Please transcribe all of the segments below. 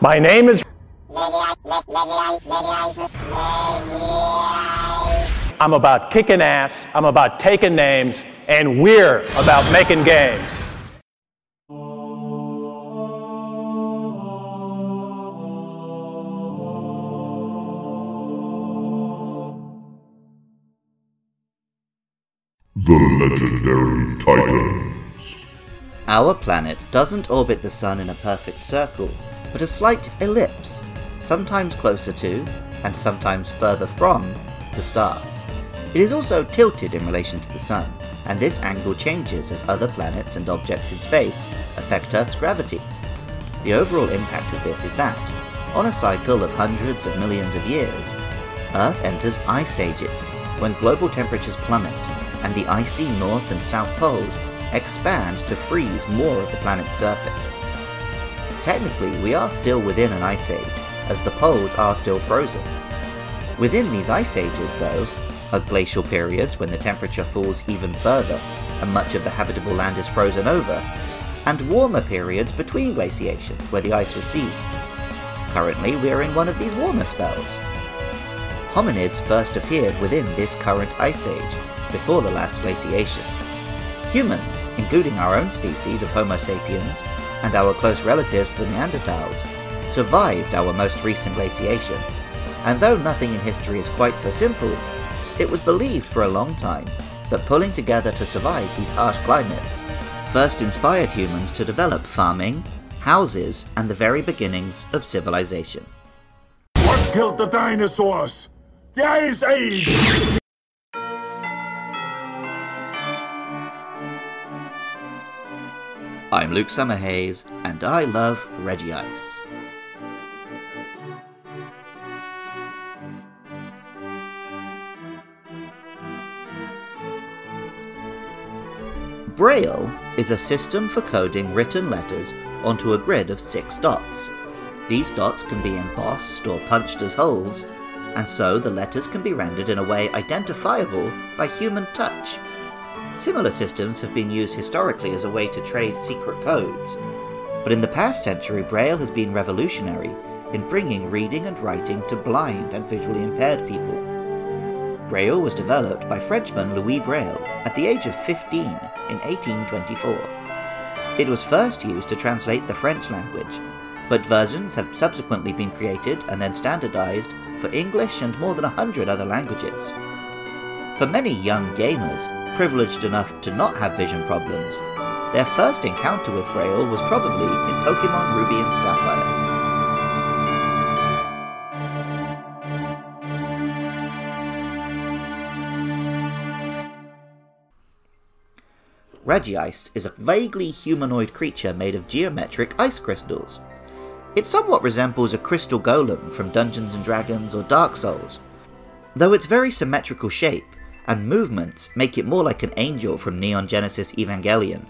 My name is. I'm about kicking ass, I'm about taking names, and we're about making games. The Legendary Titans. Our planet doesn't orbit the Sun in a perfect circle, but a slight ellipse, sometimes closer to, and sometimes further from, the star. It is also tilted in relation to the Sun, and this angle changes as other planets and objects in space affect Earth's gravity. The overall impact of this is that, on a cycle of hundreds of millions of years, Earth enters ice ages when global temperatures plummet and the icy north and south poles expand to freeze more of the planet's surface. Technically, we are still within an ice age, as the poles are still frozen. Within these ice ages, though, are glacial periods when the temperature falls even further and much of the habitable land is frozen over, and warmer periods between glaciations where the ice recedes. Currently, we are in one of these warmer spells. Hominids first appeared within this current ice age, before the last glaciation. Humans, including our own species of Homo sapiens and our close relatives the Neanderthals, survived our most recent glaciation, and though nothing in history is quite so simple, it was believed for a long time that pulling together to survive these harsh climates first inspired humans to develop farming, houses, and the very beginnings of civilization. What killed the dinosaurs? The Ice Age! I'm Luke Summerhayes, and I love Regice. Braille is a system for coding written letters onto a grid of six dots. These dots can be embossed or punched as holes, and so the letters can be rendered in a way identifiable by human touch. Similar systems have been used historically as a way to trade secret codes, but in the past century, Braille has been revolutionary in bringing reading and writing to blind and visually impaired people. Braille was developed by Frenchman Louis Braille at the age of 15 in 1824. It was first used to translate the French language, but versions have subsequently been created and then standardized for English and more than a hundred other languages. For many young gamers, privileged enough to not have vision problems, their first encounter with Braille was probably in Pokemon Ruby and Sapphire. Regice is a vaguely humanoid creature made of geometric ice crystals. It somewhat resembles a crystal golem from Dungeons and Dragons or Dark Souls, though its very symmetrical shape and movements make it more like an angel from Neon Genesis Evangelion.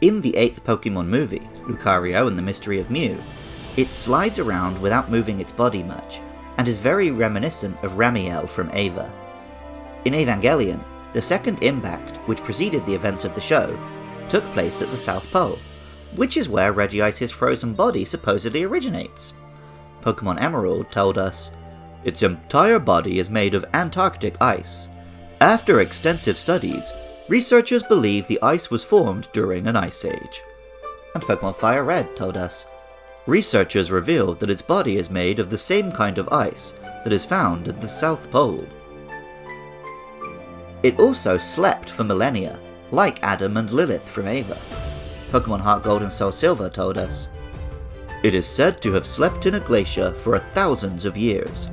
In the eighth Pokemon movie, Lucario and the Mystery of Mew, it slides around without moving its body much, and is very reminiscent of Ramiel from Eva. In Evangelion, the second impact, which preceded the events of the show, took place at the South Pole, which is where Regice's frozen body supposedly originates. Pokemon Emerald told us, its entire body is made of Antarctic ice, after extensive studies, researchers believe the ice was formed during an ice age. And Pokemon Fire Red told us researchers revealed that its body is made of the same kind of ice that is found at the South Pole. It also slept for millennia, like Adam and Lilith from Eva. Pokemon Heart Gold and Soul Silver told us It is said to have slept in a glacier for thousands of years.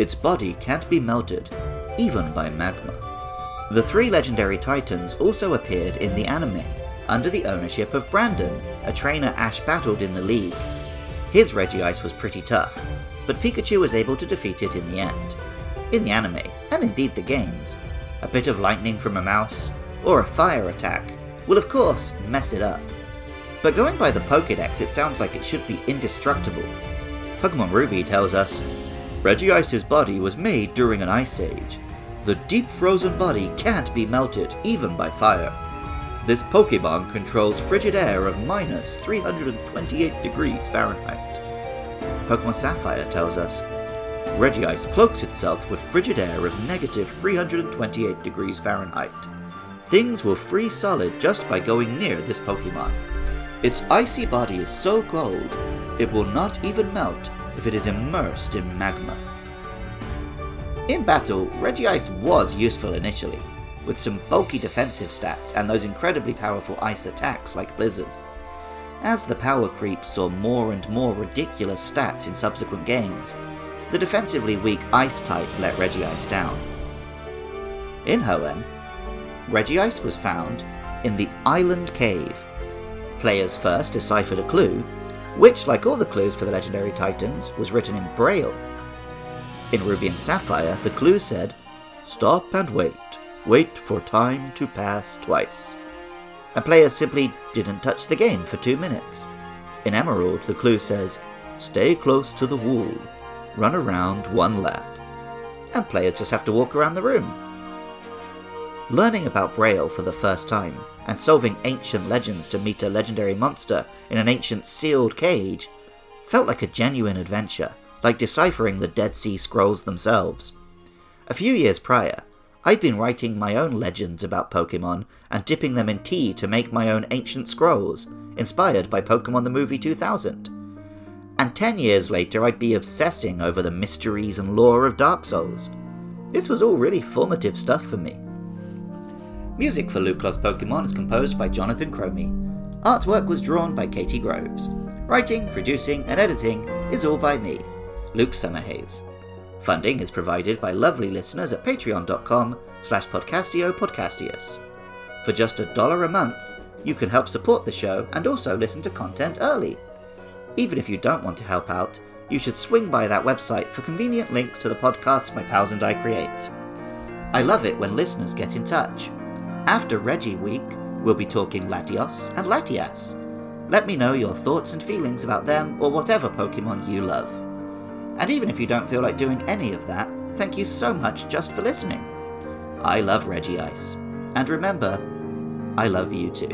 Its body can't be melted, even by magma. The three legendary titans also appeared in the anime, under the ownership of Brandon, a trainer Ash battled in the league. His Regice was pretty tough, but Pikachu was able to defeat it in the end. In the anime, and indeed the games, a bit of lightning from a mouse, or a fire attack, will of course mess it up. But going by the Pokedex, it sounds like it should be indestructible. Pokemon Ruby tells us Regice's body was made during an ice age, the deep frozen body can't be melted, even by fire. This Pokemon controls frigid air of minus 328 degrees Fahrenheit. Pokemon Sapphire tells us Regice cloaks itself with frigid air of negative 328 degrees Fahrenheit. Things will freeze solid just by going near this Pokemon. Its icy body is so cold, it will not even melt if it is immersed in magma. In battle, Regice was useful initially, with some bulky defensive stats and those incredibly powerful ice attacks like Blizzard. As the power creep saw more and more ridiculous stats in subsequent games, the defensively weak Ice type let Regice down. In Hoenn, Regice was found in the Island Cave. Players first deciphered a clue, which, like all the clues for the legendary Titans, was written in Braille. In Ruby and Sapphire, the clue said, Stop and wait, wait for time to pass twice. And players simply didn't touch the game for two minutes. In Emerald, the clue says, Stay close to the wall, run around one lap. And players just have to walk around the room. Learning about Braille for the first time, and solving ancient legends to meet a legendary monster in an ancient sealed cage, felt like a genuine adventure, like deciphering the Dead Sea Scrolls themselves. A few years prior, I'd been writing my own legends about Pokemon and dipping them in tea to make my own ancient scrolls, inspired by Pokemon the Movie 2000. And 10 years later, I'd be obsessing over the mysteries and lore of Dark Souls. This was all really formative stuff for me. Music for Loot Lost Pokemon is composed by Jonathan Cromie. Artwork was drawn by Katie Groves. Writing, producing, and editing is all by me, Luke Summerhayes. Funding is provided by lovely listeners at patreon.com slash podcastio podcastius. For just a dollar a month, you can help support the show and also listen to content early. Even if you don't want to help out, you should swing by that website for convenient links to the podcasts my pals and I create. I love it when listeners get in touch. After Regi Week, we'll be talking Latios and Latias. Let me know your thoughts and feelings about them or whatever Pokemon you love. And even if you don't feel like doing any of that, thank you so much just for listening. I love Regice. And remember, I love you too.